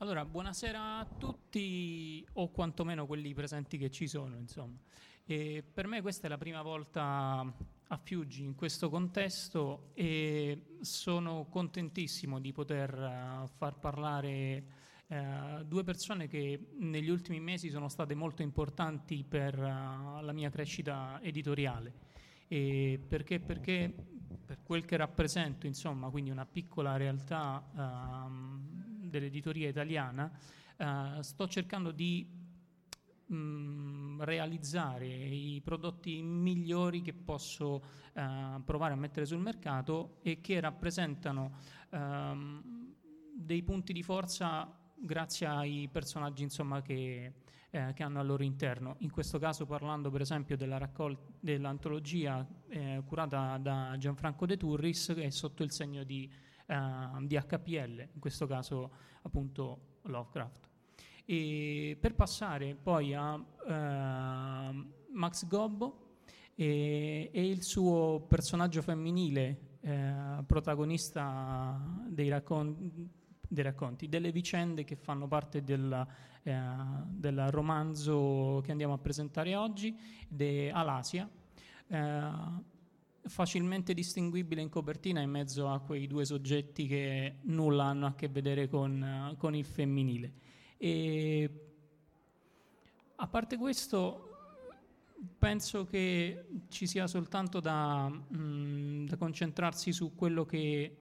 Allora, buonasera a tutti, o quantomeno quelli presenti che ci sono, insomma. E per me questa è la prima volta a Fiuggi in questo contesto e sono contentissimo di poter uh, far parlare uh, due persone che negli ultimi mesi sono state molto importanti per uh, la mia crescita editoriale. E perché? Perché per quel che rappresento, insomma, quindi una piccola realtà um, dell'editoria italiana, eh, sto cercando di mm, realizzare i prodotti migliori che posso eh, provare a mettere sul mercato e che rappresentano ehm, dei punti di forza grazie ai personaggi insomma, che, eh, che, hanno al loro interno. In questo caso parlando per esempio della raccol- dell'antologia eh, curata da Gianfranco De Turris che è sotto il segno di di HPL, in questo caso appunto Lovecraft. E per passare poi a uh, Max Gobbo e, e, il suo personaggio femminile, uh, protagonista dei racconti, dei racconti, delle vicende che fanno parte del, eh, del, romanzo che andiamo a presentare oggi, di Alasia. Eh, facilmente distinguibile in copertina in mezzo a quei due soggetti che nulla hanno a che vedere con, con il femminile. E a parte questo, penso che ci sia soltanto da, mh, mm, da concentrarsi su quello che,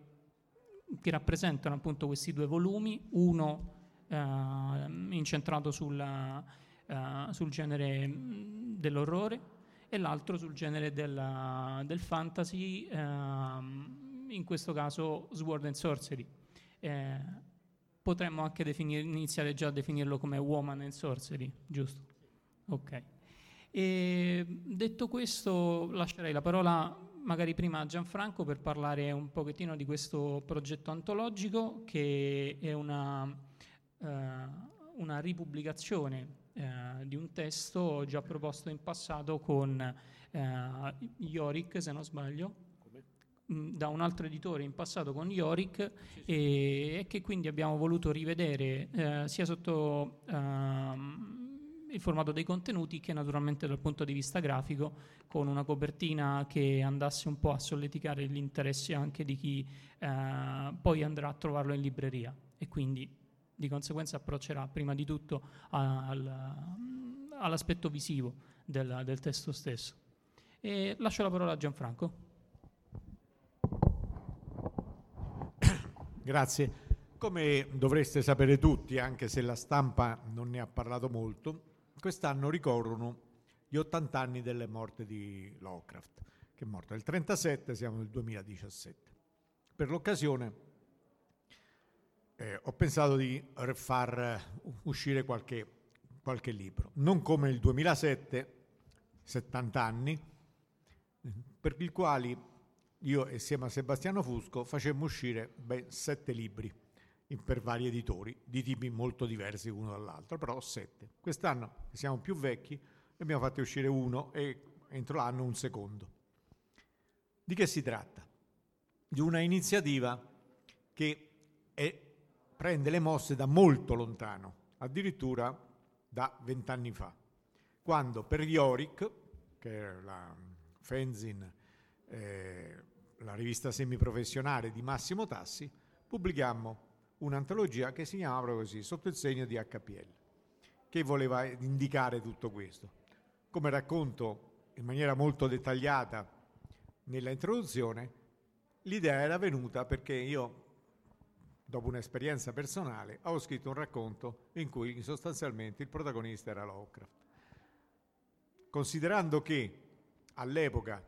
che, rappresentano appunto questi due volumi, uno eh, incentrato sulla, eh, sul genere mm, dell'orrore e l'altro sul genere della, del fantasy, ehm, in questo caso Sword and Sorcery. Eh, potremmo anche definire, iniziare già a definirlo come Woman and Sorcery, giusto? Ok. E detto questo, lascerei la parola magari prima a Gianfranco per parlare un pochettino di questo progetto antologico che è una, uh, una ripubblicazione eh, di un testo già proposto in passato con eh, Yorick, se non sbaglio, mm, da un altro editore in passato con Yorick sì, sì. E, e, che quindi abbiamo voluto rivedere eh, sia sotto ehm, il formato dei contenuti che naturalmente dal punto di vista grafico con una copertina che andasse un po' a solleticare l'interesse anche di chi eh, poi andrà a trovarlo in libreria e quindi di conseguenza approccerà prima di tutto al, all'aspetto visivo del, del, testo stesso. E lascio la parola a Gianfranco. Grazie. Come dovreste sapere tutti, anche se la stampa non ne ha parlato molto, quest'anno ricorrono gli 80 anni delle morte di Lovecraft, che è morto nel 1937, siamo nel 2017. Per l'occasione eh, ho pensato di far uscire qualche, qualche libro, non come il 2007, 70 anni, per i quali io insieme a Sebastiano Fusco facemmo uscire ben sette libri per vari editori di tipi molto diversi uno dall'altro, però sette. Quest'anno siamo più vecchi, ne abbiamo fatti uscire uno e entro l'anno un secondo. Di che si tratta? Di una iniziativa che è, prende le mosse da molto lontano, addirittura da vent'anni fa, quando per Yorick, che è la fanzine, eh, la rivista semiprofessionale di Massimo Tassi, pubblicammo un'antologia che si chiama proprio così, sotto il segno di HPL, che voleva indicare tutto questo. Come racconto in maniera molto dettagliata nella introduzione, l'idea era venuta perché io, dopo un'esperienza personale, avevo scritto un racconto in cui sostanzialmente il protagonista era Lovecraft. Considerando che all'epoca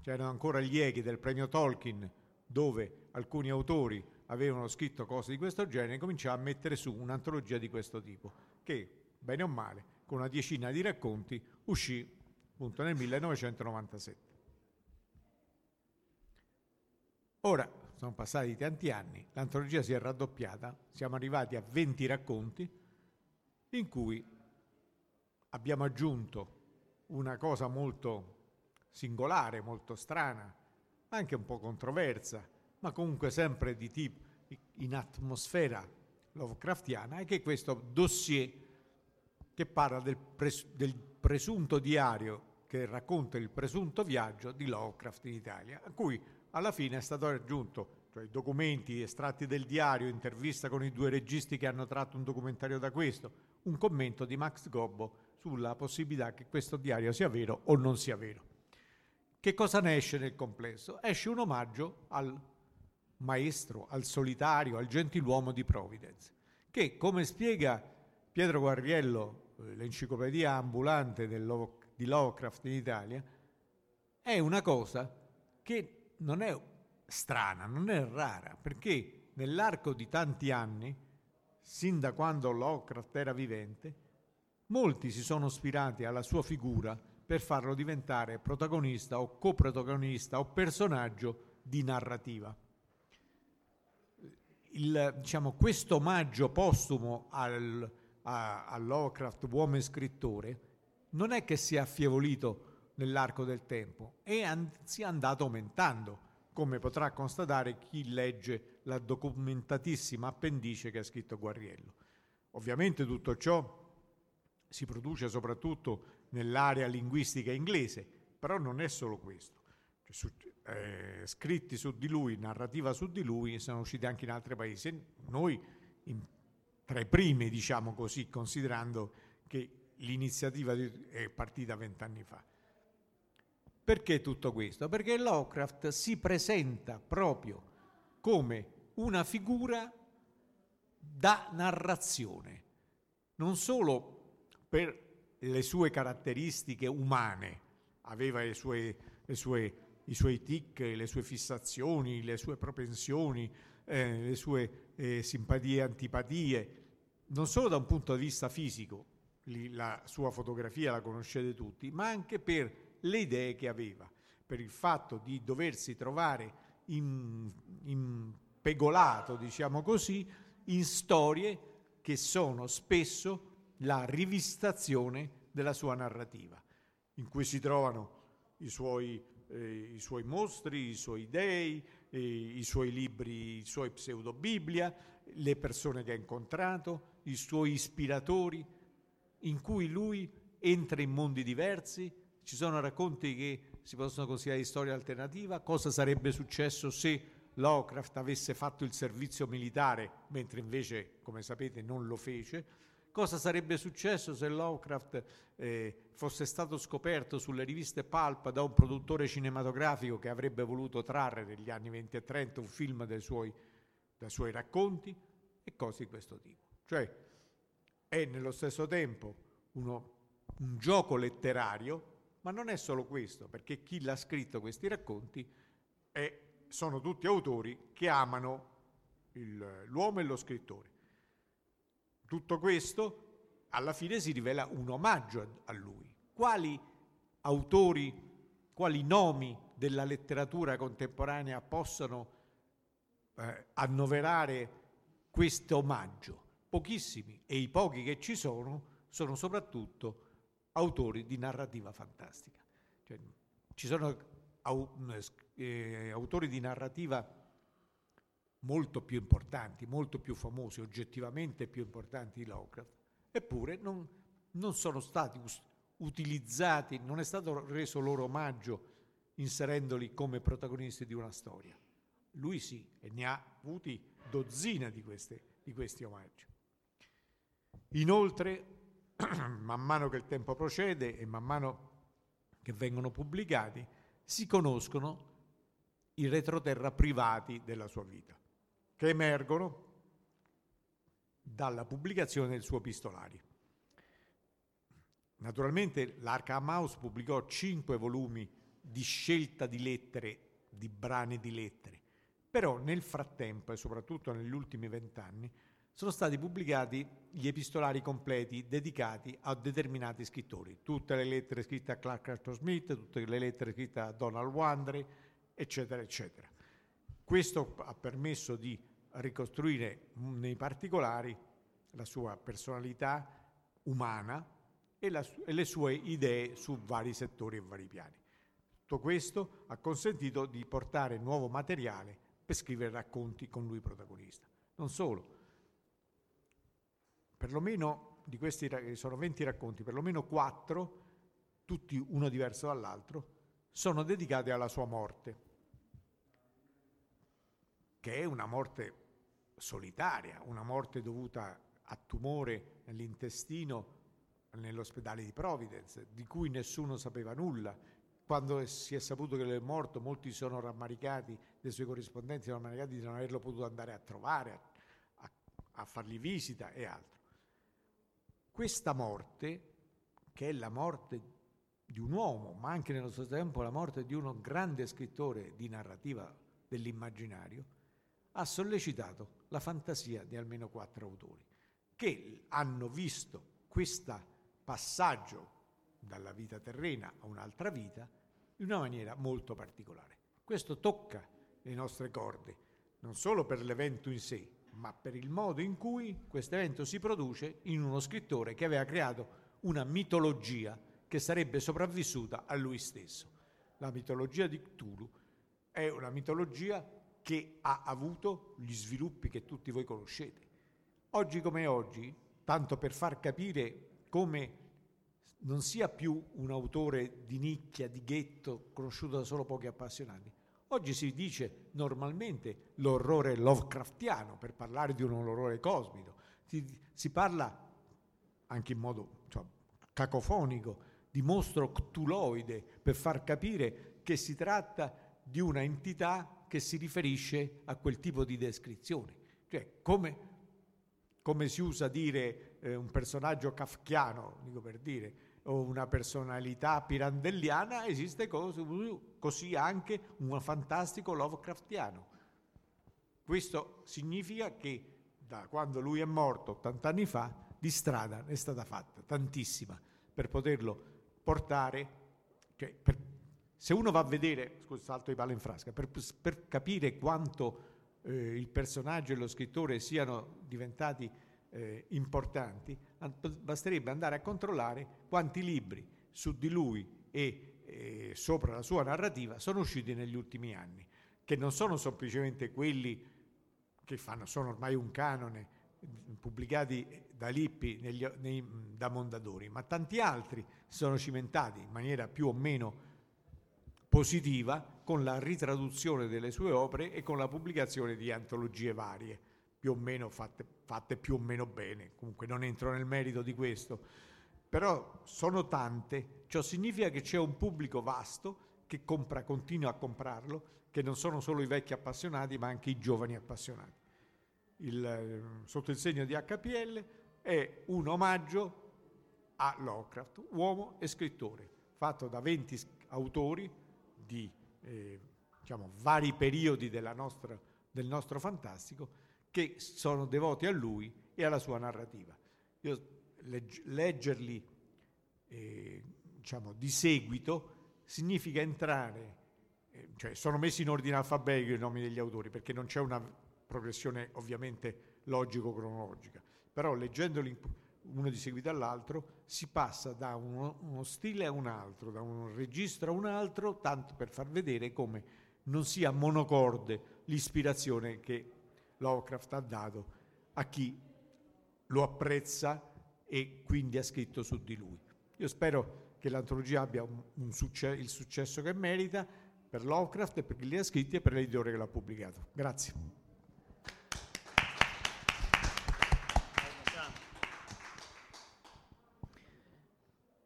c'erano ancora gli eghi del premio Tolkien, dove alcuni autori avevano scritto cose di questo genere, cominciò a mettere su un'antologia di questo tipo, che, bene o male, con una decina di racconti, uscì appunto nel 1997. Ora, sono passati tanti anni, l'antologia si è raddoppiata, siamo arrivati a 20 racconti in cui abbiamo aggiunto una cosa molto singolare, molto strana, anche un po' controversa, ma comunque sempre di tipo in atmosfera Lovecraftiana, è che questo dossier che parla del, pres- del presunto diario che racconta il presunto viaggio di Lovecraft in Italia, a cui alla fine è stato aggiunto cioè documenti estratti del diario, intervista con i due registi che hanno tratto un documentario da questo, un commento di Max Gobbo sulla possibilità che questo diario sia vero o non sia vero. Che cosa ne esce nel complesso? Esce un omaggio al maestro, al solitario, al gentiluomo di Providence, che come spiega Pietro Guarriello, eh, l'enciclopedia ambulante di Lovecraft in Italia, è una cosa che non è strana, non è rara, perché nell'arco di tanti anni, sin da quando Lovecraft era vivente, molti si sono ispirati alla sua figura per farlo diventare protagonista o coprotagonista o personaggio di narrativa. Il, diciamo, questo omaggio postumo al, a, a Lovecraft, uomo e scrittore, non è che si è affievolito nell'arco del tempo, è anzi andato aumentando, come potrà constatare chi legge la documentatissima appendice che ha scritto Guarriello. Ovviamente tutto ciò si produce soprattutto nell'area linguistica inglese, però non è solo questo. Cioè, eh, scritti su di lui, narrativa su di lui, sono usciti anche in altri paesi. Noi in, tra i primi, diciamo così, considerando che l'iniziativa è partita vent'anni fa. Perché tutto questo? Perché Lovecraft si presenta proprio come una figura da narrazione, non solo per le sue caratteristiche umane, aveva le sue, le sue i suoi tic, le sue fissazioni, le sue propensioni, eh, le sue eh, simpatie e antipatie, non solo da un punto di vista fisico, la sua fotografia la conoscete tutti, ma anche per le idee che aveva, per il fatto di doversi trovare impegolato, diciamo così, in storie che sono spesso la rivistazione della sua narrativa, in cui si trovano i suoi eh, i suoi mostri, i suoi dei, eh, i suoi libri, i suoi pseudobiblia, le persone che ha incontrato, i suoi ispiratori, in cui lui entra in mondi diversi. Ci sono racconti che si possono considerare di storia alternativa, cosa sarebbe successo se Lovecraft avesse fatto il servizio militare, mentre invece, come sapete, non lo fece? Cosa sarebbe successo se Lovecraft eh, fosse stato scoperto sulle riviste Pulp da un produttore cinematografico che avrebbe voluto trarre negli anni 20 e 30 un film dai suoi, dai suoi racconti? E cose di questo tipo. Cioè è nello stesso tempo uno, un gioco letterario, ma non è solo questo, perché chi l'ha scritto questi racconti è, sono tutti autori che amano il, l'uomo e lo scrittore tutto questo alla fine si rivela un omaggio a lui. Quali autori, quali nomi della letteratura contemporanea possono eh, annoverare questo omaggio. Pochissimi e i pochi che ci sono sono soprattutto autori di narrativa fantastica. Cioè, ci sono eh, autori di narrativa molto più importanti, molto più famosi, oggettivamente più importanti di Lovecraft, eppure non, non sono stati utilizzati, non è stato reso loro omaggio inserendoli come protagonisti di una storia. Lui sì, e ne ha avuti dozzine di, queste, di questi omaggi. Inoltre, man mano che il tempo procede e man mano che vengono pubblicati, si conoscono i retroterra privati della sua vita, che emergono dalla pubblicazione del suo epistolario. Naturalmente l'Arkham House pubblicò cinque volumi di scelta di lettere, di brani di lettere, però nel frattempo e soprattutto negli ultimi vent'anni sono stati pubblicati gli epistolari completi dedicati a determinati scrittori, tutte le lettere scritte a Clark Arthur Smith, tutte le lettere scritte a Donald Wandry, eccetera, eccetera. Questo ha permesso di ricostruire nei particolari la sua personalità umana, e, la, e le sue idee su vari settori e vari piani. Tutto questo ha consentito di portare nuovo materiale per scrivere racconti con lui protagonista. Non solo, perlomeno di questi sono 20 racconti, perlomeno 4, tutti uno diverso dall'altro, sono dedicati alla sua morte, che è una morte solitaria, una morte dovuta a tumore nell'intestino nell'ospedale di Providence, di cui nessuno sapeva nulla. Quando si è saputo che lui è morto, molti sono rammaricati, dei suoi corrispondenti sono rammaricati di non averlo potuto andare a trovare, a, a, a fargli visita e altro. Questa morte, che è la morte di un uomo, ma anche nello stesso tempo la morte di uno grande scrittore di narrativa dell'immaginario, ha sollecitato la fantasia di almeno quattro autori che hanno visto questa passaggio dalla vita terrena a un'altra vita in una maniera molto particolare. Questo tocca le nostre corde, non solo per l'evento in sé, ma per il modo in cui questo evento si produce in uno scrittore che aveva creato una mitologia che sarebbe sopravvissuta a lui stesso. La mitologia di Cthulhu è una mitologia che ha avuto gli sviluppi che tutti voi conoscete. Oggi come oggi, tanto per far capire come non sia più un autore di nicchia, di ghetto, conosciuto da solo pochi appassionati. Oggi si dice normalmente l'orrore Lovecraftiano per parlare di un orrore cosmico. Si, si parla anche in modo cioè, cacofonico di mostro ctuloide per far capire che si tratta di una entità che si riferisce a quel tipo di descrizione. Cioè, come, come si usa dire eh, un personaggio kafkiano, dico per dire, o una personalità pirandelliana, esiste così, anche un fantastico Lovecraftiano. Questo significa che da quando lui è morto 80 anni fa, di strada è stata fatta tantissima per poterlo portare, cioè per, se uno va a vedere, scusa, salto di palo in frasca, per, per capire quanto eh, il personaggio e lo scrittore siano diventati eh, importanti, basterebbe andare a controllare quanti libri su di lui e eh, sopra la sua narrativa sono usciti negli ultimi anni, che non sono semplicemente quelli che fanno, sono ormai un canone, pubblicati da Lippi negli, nei, da Mondadori, ma tanti altri sono cimentati in maniera più o meno positiva con la ritraduzione delle sue opere e con la pubblicazione di antologie varie più o meno fatte, fatte più o meno bene, comunque non entro nel merito di questo, però sono tante, ciò significa che c'è un pubblico vasto che compra, continua a comprarlo, che non sono solo i vecchi appassionati ma anche i giovani appassionati. Il, sotto il segno di HPL è un omaggio a Lovecraft, uomo e scrittore, fatto da 20 autori di eh, diciamo, vari periodi nostra, del nostro fantastico che sono devoti a lui e alla sua narrativa. Io legg- leggerli eh, diciamo, di seguito significa entrare, eh, cioè sono messi in ordine alfabetico i nomi degli autori perché non c'è una progressione ovviamente logico-cronologica. Però leggendoli uno di seguito all'altro si passa da uno, uno stile a un altro, da un registro a un altro, tanto per far vedere come non sia monocorde l'ispirazione che Lovecraft ha dato a chi lo apprezza e quindi ha scritto su di lui. Io spero che l'antologia abbia un, un succe- il successo che merita per Lovecraft e per chi li ha scritti e per l'editore che l'ha pubblicato. Grazie.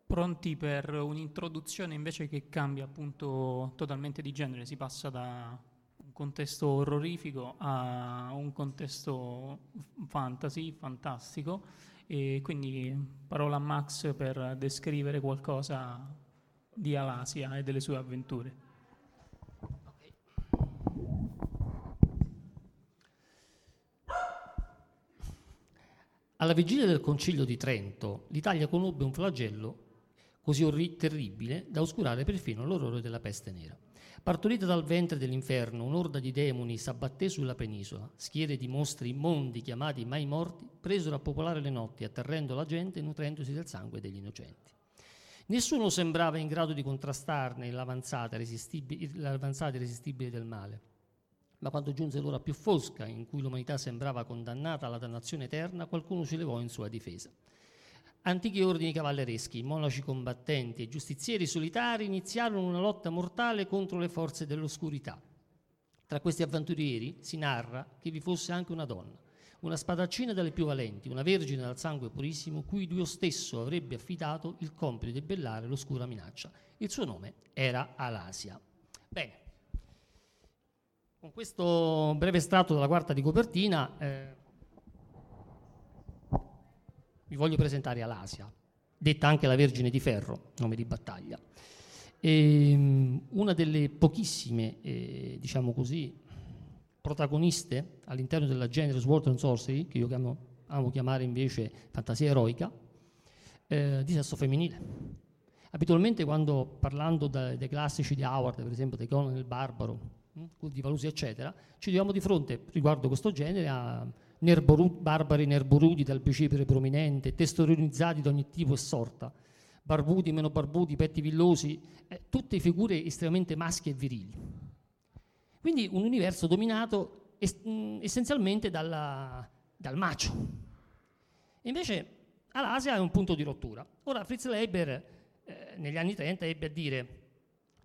Pronti per un'introduzione invece che cambia appunto totalmente di genere, si passa da contesto orrorifico a un contesto fantasy, fantastico e quindi parola a Max per descrivere qualcosa di Alasia e delle sue avventure. Alla vigilia del Concilio di Trento, l'Italia conobbe un flagello così orri- terribile da oscurare perfino l'orrore della peste nera. Partorita dal ventre dell'inferno, un'orda di demoni s'abbatté sulla penisola. Schiere di mostri immondi, chiamati mai morti, presero a popolare le notti, atterrendo la gente e nutrendosi del sangue degli innocenti. Nessuno sembrava in grado di contrastarne l'avanzata irresistibile, l'avanzata irresistibile del male. Ma quando giunse l'ora più fosca, in cui l'umanità sembrava condannata alla dannazione eterna, qualcuno si levò in sua difesa. Antichi ordini cavallereschi, monaci combattenti e giustizieri solitari iniziarono una lotta mortale contro le forze dell'oscurità. Tra questi avventurieri si narra che vi fosse anche una donna, una spadaccina delle più valenti, una vergine dal sangue purissimo, cui Dio stesso avrebbe affidato il compito di bellare l'oscura minaccia. Il suo nome era Alasia. Bene, con questo breve estratto dalla quarta di copertina eh, vi voglio presentare Alasia, detta anche la Vergine di Ferro, nome di battaglia. E, ehm, una delle pochissime, eh, diciamo così, protagoniste all'interno della genere Sword and Sorcery, che io chiamo, amo chiamare invece fantasia eroica, eh, di sesso femminile. Abitualmente quando parlando da, dei classici di Howard, per esempio di Conan il Barbaro, hm, di Valusi eccetera, ci troviamo di fronte riguardo questo genere a nerboru- barbari nerborudi dal bicipere prominente, testoronizzati da ogni tipo e sorta, barbuti, meno barbuti, petti villosi, eh, tutte figure estremamente maschi e virili. Quindi un universo dominato es- mh, essenzialmente dalla, dal macio. Invece all'Asia è un punto di rottura. Ora Fritz Leiber eh, negli anni 30 ebbe a dire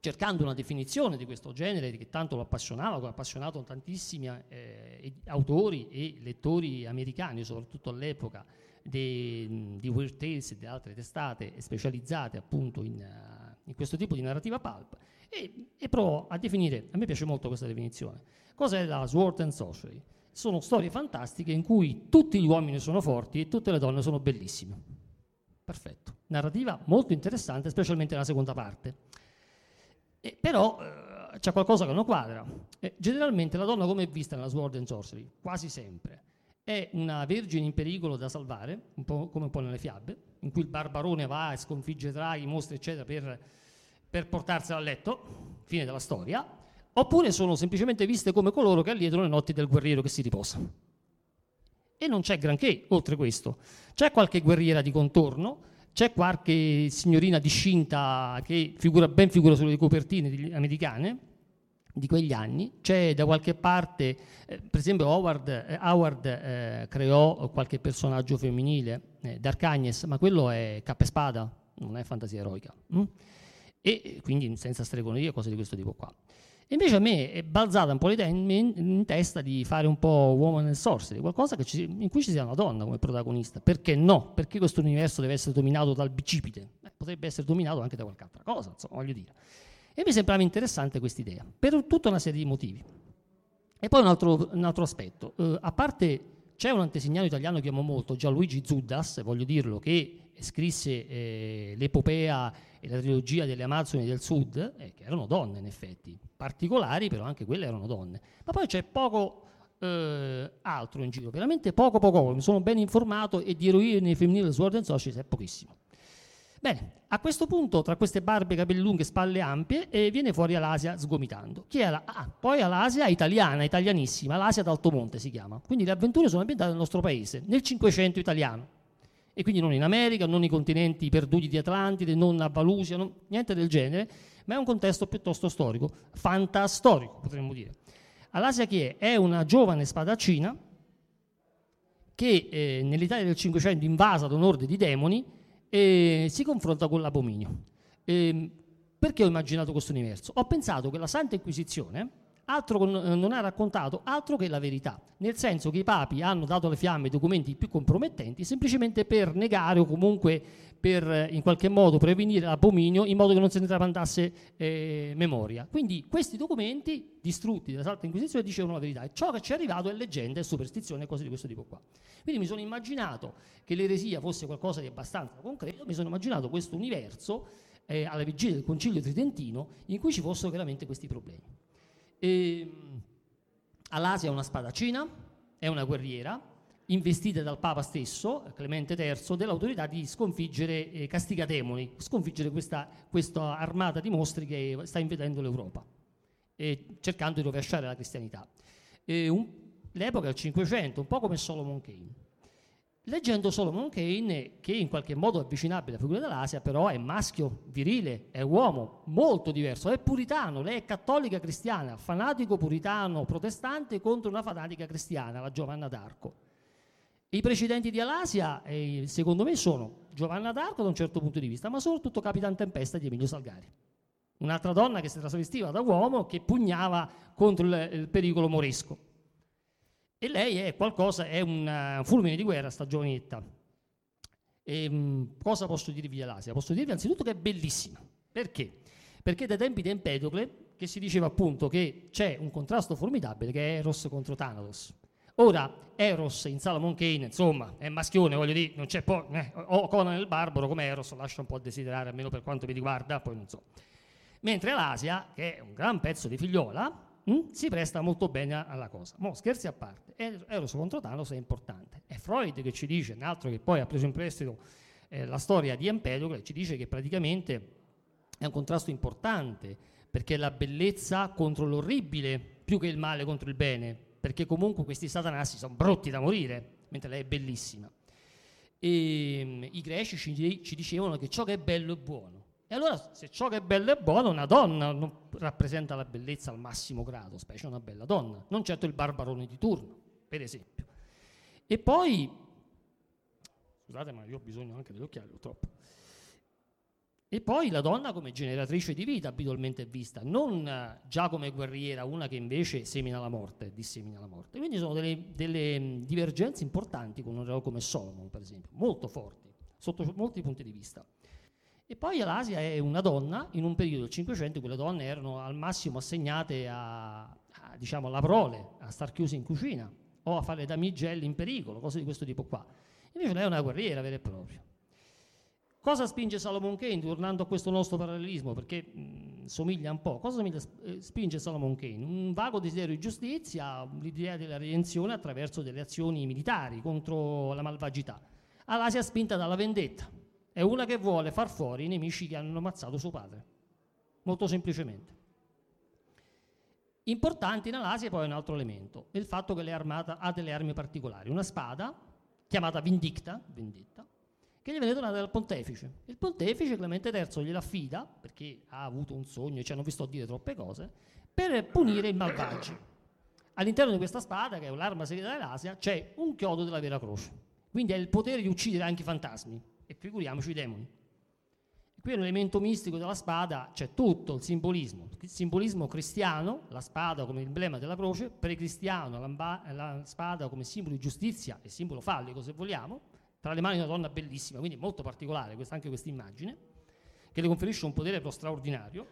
cercando una definizione di questo genere che tanto lo appassionava, come ha appassionato tantissimi eh, autori e lettori americani, soprattutto all'epoca, di, Weird Tales e di altre testate specializzate appunto in, uh, in questo tipo di narrativa pulp, e, e, provò a definire, a me piace molto questa definizione, cos'è la Sword and Sorcery? Sono storie fantastiche in cui tutti gli uomini sono forti e tutte le donne sono bellissime. Perfetto. Narrativa molto interessante, specialmente la seconda parte. Eh, però eh, c'è qualcosa che non quadra. Eh, generalmente la donna come è vista nella Sword and Sorcery? Quasi sempre. È una vergine in pericolo da salvare, un come un po' nelle fiabe, in cui il barbarone va e sconfigge draghi, mostri, eccetera, per, per portarsela a letto, fine della storia, oppure sono semplicemente viste come coloro che allietano le notti del guerriero che si riposa. E non c'è granché oltre questo. C'è qualche guerriera di contorno, c'è qualche signorina discinta che figura, ben figura sulle copertine americane di quegli anni, c'è da qualche parte, eh, per esempio Howard, eh, Howard eh, creò qualche personaggio femminile, eh, Dark ma quello è cappa e spada, non è fantasia eroica, hm? e quindi senza stregoneria, cose di questo tipo qua. Invece a me è balzata un po' l'idea in, in, in, testa di fare un po' Woman and Sorcery, qualcosa ci, in cui ci sia una donna come protagonista. Perché no? Perché questo universo deve essere dominato dal bicipite? Eh, potrebbe essere dominato anche da qualche altra cosa, insomma, voglio dire. E mi sembrava interessante questa idea, per tutta una serie di motivi. E poi un altro, un altro aspetto. Uh, a parte c'è un antesignano italiano che amo molto, Gianluigi Zuddas, voglio dirlo, che scrisse eh, l'epopea e la trilogia delle Amazzoni del Sud, eh, che erano donne in effetti, particolari, però anche quelle erano donne. Ma poi c'è poco eh, altro in giro, veramente poco poco, mi sono ben informato e di eroine femminili Sword and Society è pochissimo. Bene, a questo punto, tra queste barbe, capelli lunghi, spalle ampie, eh, viene fuori Alasia sgomitando. Chi era? Ah, poi Alasia italiana, italianissima, l'Asia d'Altomonte si chiama. Quindi le avventure sono ambientate nel nostro paese, nel Cinquecento italiano. E quindi non in America, non nei continenti perduti di Atlantide, non a Valusia, non, niente del genere, ma è un contesto piuttosto storico, fantastorico potremmo dire. Alasia chi è? Una giovane spadaccina che eh, nell'Italia del Cinquecento invasa da un ordine di demoni e si confronta con l'abominio. E perché ho immaginato questo universo? Ho pensato che la Santa Inquisizione altro non ha raccontato altro che la verità, nel senso che i papi hanno dato alle fiamme documenti più compromettenti semplicemente per negare o comunque per in qualche modo prevenire l'abominio in modo che non se ne trapandasse eh, memoria. Quindi questi documenti distrutti dalla Santa Inquisizione dicevano la verità e ciò che ci è arrivato è leggenda e superstizione e cose di questo tipo qua. Quindi mi sono immaginato che l'eresia fosse qualcosa di abbastanza concreto, mi sono immaginato questo universo eh, alla vigilia del Concilio Tridentino in cui ci fossero veramente questi problemi. E, ehm, Alasia è una spadaccina, è una guerriera, investita dal Papa stesso, Clemente III, dell'autorità di sconfiggere eh, Castigademoni, sconfiggere questa, questa, armata di mostri che sta invadendo l'Europa, e cercando di rovesciare la cristianità. Un, l'epoca del Cinquecento, un po' come Solomon Kane. Leggendo Solomon Kane, che in qualche modo è avvicinabile alla figura dell'Asia, però è maschio, virile, è uomo, molto diverso, è puritano, lei è cattolica cristiana, fanatico puritano protestante contro una fanatica cristiana, la Giovanna d'Arco. I precedenti di Alasia, eh, secondo me, sono Giovanna d'Arco da un certo punto di vista, ma soprattutto Capitan Tempesta di Emilio Salgari. Un'altra donna che si trasvestiva da uomo che pugnava contro il, il pericolo moresco. E lei è qualcosa, è un uh, fulmine di guerra, sta giovanetta. E, um, cosa posso dirvi dell'Asia? Posso dirvi anzitutto che è bellissima. Perché? Perché dai tempi di Empedocle, che si diceva appunto che c'è un contrasto formidabile che è Eros contro Thanatos. Ora, Eros in Salomon Kane, insomma, è maschione, voglio dire, non c'è poi, eh, o Conan il Barbaro come Eros lascia un po' a desiderare, almeno per quanto mi riguarda, poi non so. Mentre l'Asia, che è un gran pezzo di figliola, Mm? si presta molto bene alla cosa. Mo, scherzi a parte, Eros contro Thanos è importante. È Freud che ci dice, un altro che poi ha preso in prestito eh, la storia di Empedocle, ci dice che praticamente è un contrasto importante, perché è la bellezza contro l'orribile più che il male contro il bene, perché comunque questi satanassi sono brutti da morire, mentre lei è bellissima. E, um, I greci ci, ci dicevano che ciò che è bello è buono e allora se ciò che è bello è buono, una donna rappresenta la bellezza al massimo grado, specie una bella donna, non certo il barbarone di turno, per esempio. E poi, scusate ma io ho bisogno anche degli purtroppo, e poi la donna come generatrice di vita abitualmente vista, non già come guerriera, una che invece semina la morte, dissemina la morte. Quindi sono delle, delle divergenze importanti con un eroe come Solomon, per esempio, molto forti, sotto molti punti di vista. E poi l'Asia è una donna, in un periodo del Cinquecento in cui le donne erano al massimo assegnate a, a, diciamo, alla prole, a star chiuse in cucina o a fare damigelli in pericolo, cose di questo tipo qua. Invece lei è una guerriera vera e propria. Cosa spinge Salomon Kane, tornando a questo nostro parallelismo, perché mh, somiglia un po', cosa eh, spinge Salomon Kane? Un vago desiderio di giustizia, l'idea della redenzione attraverso delle azioni militari contro la malvagità. All'Asia spinta dalla vendetta, è una che vuole far fuori i nemici che hanno ammazzato suo padre. Molto semplicemente. Importante in Alasia poi un altro elemento, il fatto che l'armata ha delle armi particolari. Una spada, chiamata Vindicta, vendetta, che gli viene donata dal pontefice. Il pontefice Clemente III gliela affida, perché ha avuto un sogno e ci hanno visto dire troppe cose, per punire i malvagi. All'interno di questa spada, che è l'arma segreta dell'Asia, c'è un chiodo della vera croce. Quindi ha il potere di uccidere anche i fantasmi e figuriamoci i demoni. Qui elemento mistico della spada c'è tutto il simbolismo, il simbolismo cristiano, la spada come emblema della croce, pre-cristiano, la, spada come simbolo di giustizia e simbolo fallico se vogliamo, tra le mani di una donna bellissima, quindi molto particolare questa, anche questa immagine, che le conferisce un potere però straordinario.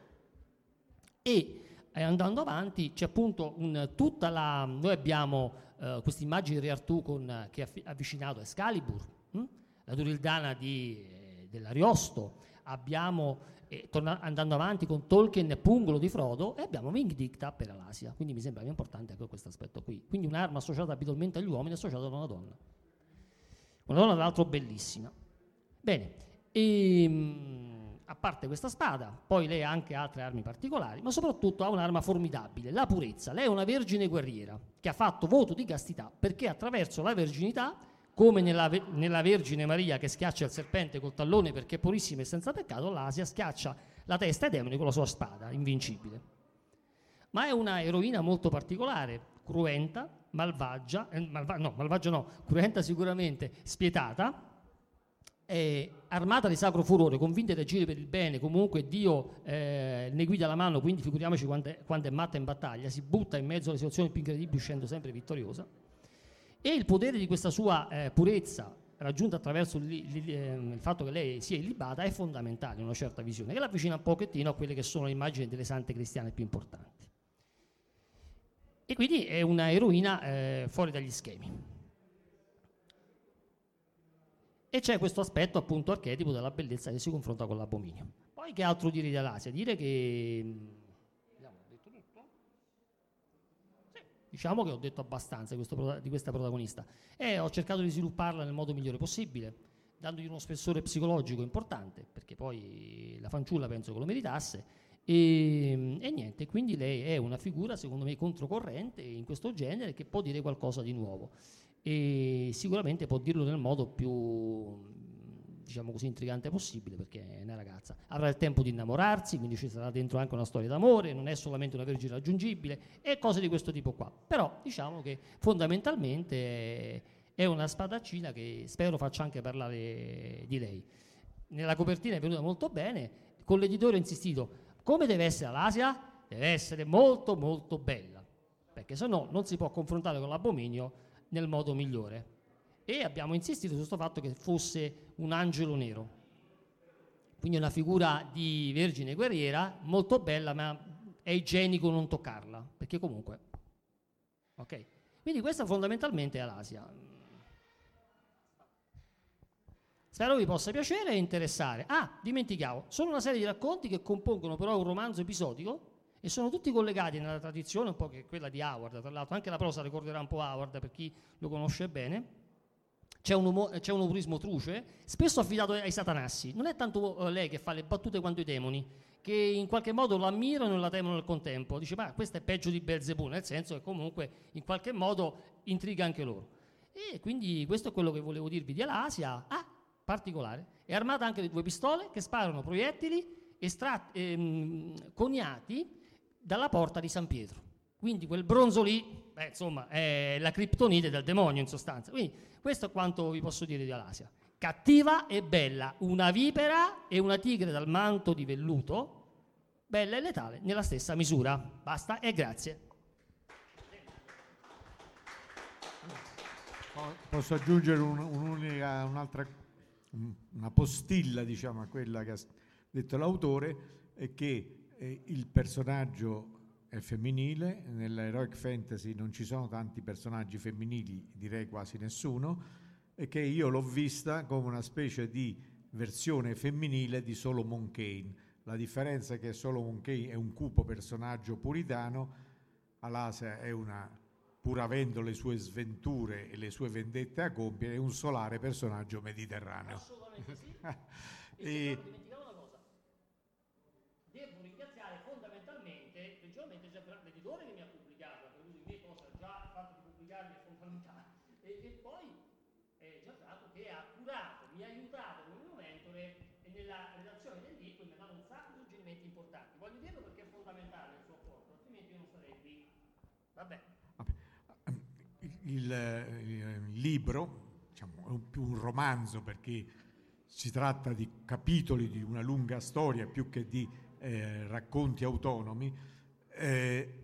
E eh, andando avanti c'è appunto un, tutta la... Noi abbiamo eh, questa immagine di Re Artù con, che è avvicinato a Excalibur, hm? La Durildana di, eh, dell'Ariosto, abbiamo, eh, torna, andando avanti con Tolkien e Pungolo di Frodo, e abbiamo Vingdicta per Alasia. Quindi mi sembra importante anche questo aspetto qui. Quindi un'arma associata abitualmente agli uomini associata ad una donna. Una donna, tra l'altro, bellissima. Bene, E, mm, a parte questa spada, poi lei ha anche altre armi particolari, ma soprattutto ha un'arma formidabile, la purezza. Lei è una vergine guerriera che ha fatto voto di castità perché attraverso la verginità, come nella, nella Vergine Maria che schiaccia il serpente col tallone perché è purissima e senza peccato, l'Asia schiaccia la testa ai demoni con la sua spada, invincibile. Ma è una eroina molto particolare, cruenta, malvagia, eh, malva- no, malvagia no, cruenta sicuramente, spietata, eh, armata di sacro furore, convinta di agire per il bene, comunque Dio eh, ne guida la mano, quindi figuriamoci quando è, quando è, matta in battaglia, si butta in mezzo alle situazioni più incredibili uscendo sempre vittoriosa. E il potere di questa sua eh, purezza, raggiunta attraverso il, il, ehm, il, fatto che lei sia illibata, è fondamentale in una certa visione, che l'avvicina un pochettino a quelle che sono le immagini delle sante cristiane più importanti. E quindi è una eroina eh, fuori dagli schemi. E c'è questo aspetto appunto archetipo della bellezza che si confronta con l'abominio. Poi che altro dire dell'Asia? Dire che... Vediamo, ho detto tutto? Sì, diciamo che ho detto abbastanza di, questo, di questa protagonista. E ho cercato di svilupparla nel modo migliore possibile, dandogli uno spessore psicologico importante, perché poi la fanciulla penso che lo meritasse. E, e, niente, quindi lei è una figura secondo me controcorrente in questo genere che può dire qualcosa di nuovo e sicuramente può dirlo nel modo più diciamo così intrigante possibile perché è una ragazza avrà il tempo di innamorarsi quindi ci sarà dentro anche una storia d'amore non è solamente una vergine raggiungibile e cose di questo tipo qua però diciamo che fondamentalmente è una spadaccina che spero faccia anche parlare di lei nella copertina è venuta molto bene con l'editore ho insistito come deve essere l'Asia? deve essere molto molto bella perché se no non si può confrontare con l'abominio nel modo migliore. E abbiamo insistito su questo fatto che fosse un angelo nero. Quindi una figura di vergine guerriera, molto bella, ma è igienico non toccarla, perché comunque... Ok? Quindi questa fondamentalmente è l'Asia. Spero vi possa piacere e interessare. Ah, dimenticavo, sono una serie di racconti che compongono però un romanzo episodico e sono tutti collegati nella tradizione, un po' che quella di Howard, tra l'altro anche la prosa ricorderà un po' Howard per chi lo conosce bene. C'è un, umo, c'è un umorismo truce, spesso affidato ai satanassi. Non è tanto uh, lei che fa le battute quanto i demoni, che in qualche modo lo ammirano e la temono al contempo. Dice, ma questo è peggio di Belzebù, nel senso che comunque in qualche modo intriga anche loro. E quindi questo è quello che volevo dirvi di Alasia. Ah, particolare. È armata anche di due pistole che sparano proiettili estratti, ehm, coniati dalla porta di San Pietro. Quindi quel bronzo lì, beh, insomma, è la criptonite del demonio in sostanza. Quindi questo è quanto vi posso dire di Alasia. Cattiva e bella, una vipera e una tigre dal manto di velluto, bella e letale nella stessa misura. Basta e grazie. Posso aggiungere un, un'unica, un'altra, una postilla diciamo, a quella che ha detto l'autore, è che eh, il personaggio è femminile, nell'heroic fantasy non ci sono tanti personaggi femminili, direi quasi nessuno, e che io l'ho vista come una specie di versione femminile di Solomon Kane. La differenza è che Solomon Kane è un cupo personaggio puritano, Alasia è una, pur avendo le sue sventure e le sue vendette a compiere, è un solare personaggio mediterraneo. Assolutamente sì. e, Il, il libro diciamo, è un, più un romanzo perché si tratta di capitoli di una lunga storia più che di eh, racconti autonomi, eh,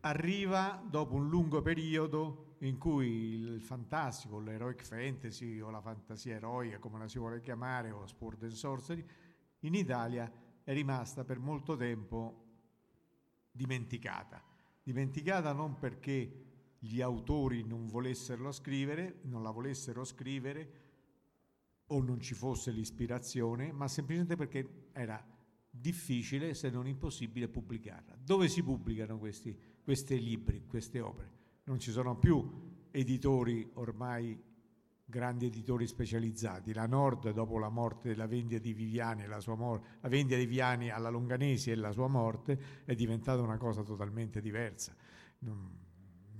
arriva dopo un lungo periodo in cui il fantastico, l'heroic fantasy o la fantasia eroica, come la si vuole chiamare, o sport and sorcery, in Italia è rimasta per molto tempo dimenticata. Dimenticata non perché gli autori non volessero scrivere, non la volessero scrivere o non ci fosse l'ispirazione, ma semplicemente perché era difficile, se non impossibile, pubblicarla. Dove si pubblicano questi, questi libri, queste opere? Non ci sono più editori ormai grandi editori specializzati. La Nord, dopo la morte della vendita di Viviani, la, sua mor- la vendita di Viviani alla Longanesi e la sua morte, è diventata una cosa totalmente diversa. Non,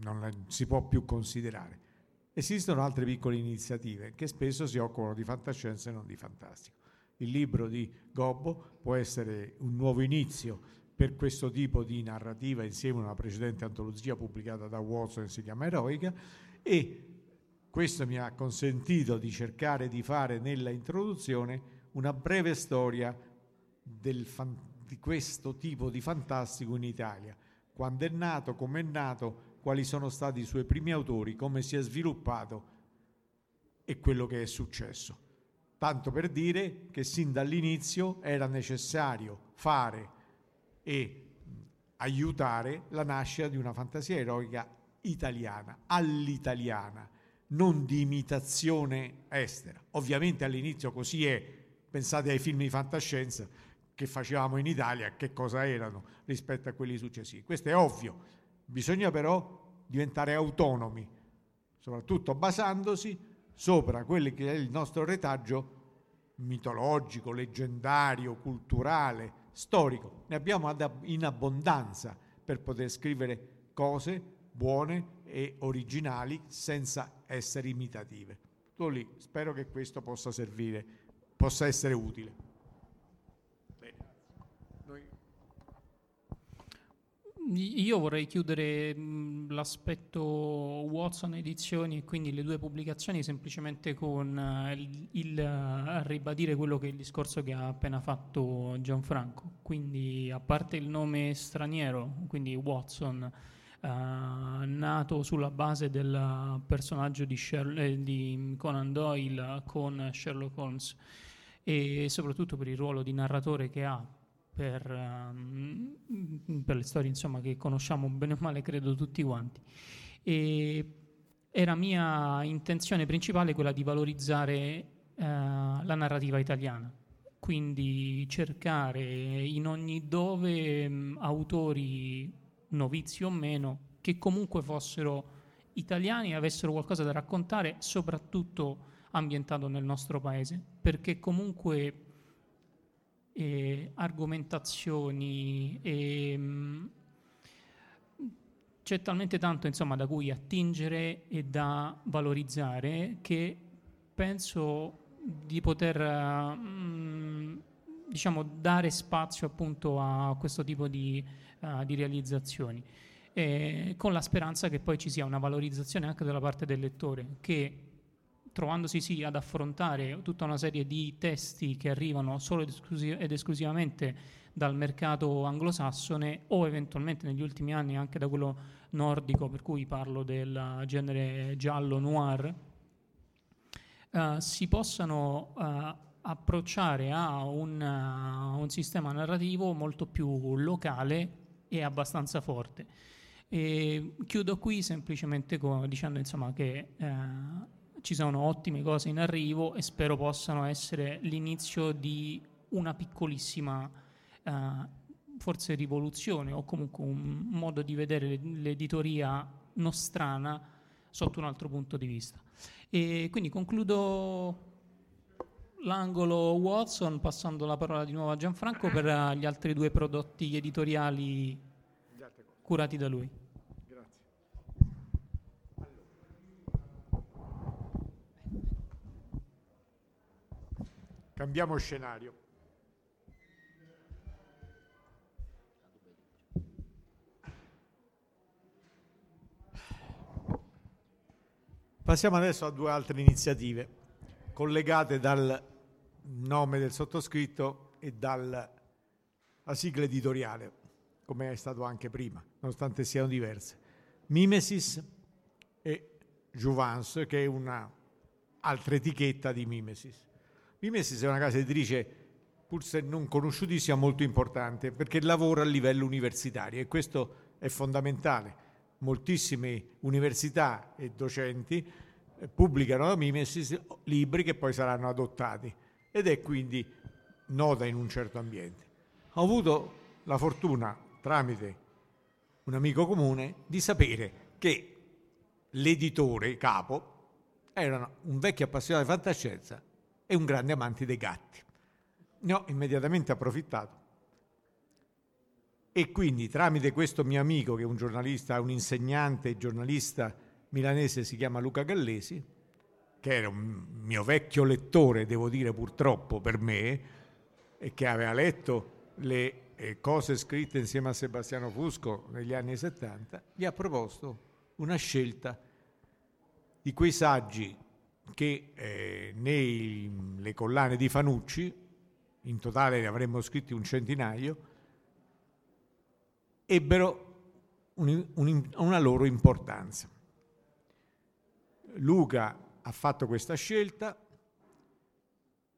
non la, si può più considerare. Esistono altre piccole iniziative che spesso si occupano di fantascienza e non di fantastico. Il libro di Gobbo può essere un nuovo inizio per questo tipo di narrativa insieme a una precedente antologia pubblicata da Watson si chiama Eroica e questo mi ha consentito di cercare di fare nella introduzione una breve storia fan- di questo tipo di fantastico in Italia. Quando è nato, come è nato, quali sono stati i suoi primi autori, come si è sviluppato e quello che è successo. Tanto per dire che sin dall'inizio era necessario fare e aiutare la nascita di una fantasia eroica italiana, all'italiana non di imitazione estera. Ovviamente all'inizio così è, pensate ai film di fantascienza che facevamo in Italia, che cosa erano rispetto a quelli successivi. Questo è ovvio, bisogna però diventare autonomi, soprattutto basandosi sopra quello che è il nostro retaggio mitologico, leggendario, culturale, storico. Ne abbiamo in abbondanza per poter scrivere cose buone e originali senza essere imitative. Tutto lì, spero che questo possa servire, possa essere utile. Io vorrei chiudere l'aspetto Watson edizioni e quindi le due pubblicazioni semplicemente con eh, il, il uh, ribadire quello che è il discorso che ha appena fatto Gianfranco. Quindi a parte il nome straniero, quindi Watson, Uh, nato sulla base del personaggio di, Sherlock, eh, di, Conan Doyle con Sherlock Holmes e soprattutto per il ruolo di narratore che ha per, um, per le storie insomma, che conosciamo bene o male credo tutti quanti. E era mia intenzione principale quella di valorizzare uh, la narrativa italiana, quindi cercare in ogni dove um, autori novizi o meno, che comunque fossero italiani e avessero qualcosa da raccontare, soprattutto ambientato nel nostro paese, perché comunque eh, argomentazioni e mh, mm, c'è talmente tanto insomma, da cui attingere e da valorizzare che penso di poter mm, diciamo, dare spazio appunto a questo tipo di uh, di realizzazioni, eh, con la speranza che poi ci sia una valorizzazione anche dalla parte del lettore che trovandosi sì ad affrontare tutta una serie di testi che arrivano solo ed, esclusi- ed esclusivamente dal mercato anglosassone o eventualmente negli ultimi anni anche da quello nordico, per cui parlo del genere giallo noir, uh, si possano uh, approcciare a un, uh, un, sistema narrativo molto più locale è abbastanza forte. E chiudo qui semplicemente con, dicendo insomma, che eh, ci sono ottime cose in arrivo e spero possano essere l'inizio di una piccolissima eh, forse rivoluzione o comunque un modo di vedere l'editoria nostrana sotto un altro punto di vista. E quindi concludo l'angolo Watson, passando la parola di nuovo a Gianfranco per uh, gli altri due prodotti editoriali curati da lui. Grazie. Cambiamo scenario. Passiamo adesso a due altre iniziative collegate dal nome del sottoscritto e dalla sigla editoriale, come è stato anche prima, nonostante siano diverse. Mimesis e Jouvence, che è un'altra etichetta di Mimesis. Mimesis è una casa editrice, pur se non conosciutissima, molto importante, perché lavora a livello universitario e questo è fondamentale. Moltissime università e docenti pubblicano da Mimesis libri che poi saranno adottati ed è quindi nota in un certo ambiente. Ho avuto la fortuna, tramite un amico comune, di sapere che l'editore capo era un vecchio appassionato di fantascienza e un grande amante dei gatti. Ne ho immediatamente approfittato. E quindi tramite questo mio amico, che è un giornalista, un insegnante giornalista milanese, si chiama Luca Gallesi, che era un mio vecchio lettore, devo dire purtroppo per me, e che aveva letto le eh, cose scritte insieme a Sebastiano Fusco negli anni 70, gli ha proposto una scelta di quei saggi che eh, nelle collane di Fanucci, in totale ne avremmo scritti un centinaio, ebbero un, un, una loro importanza. Luca ha fatto questa scelta,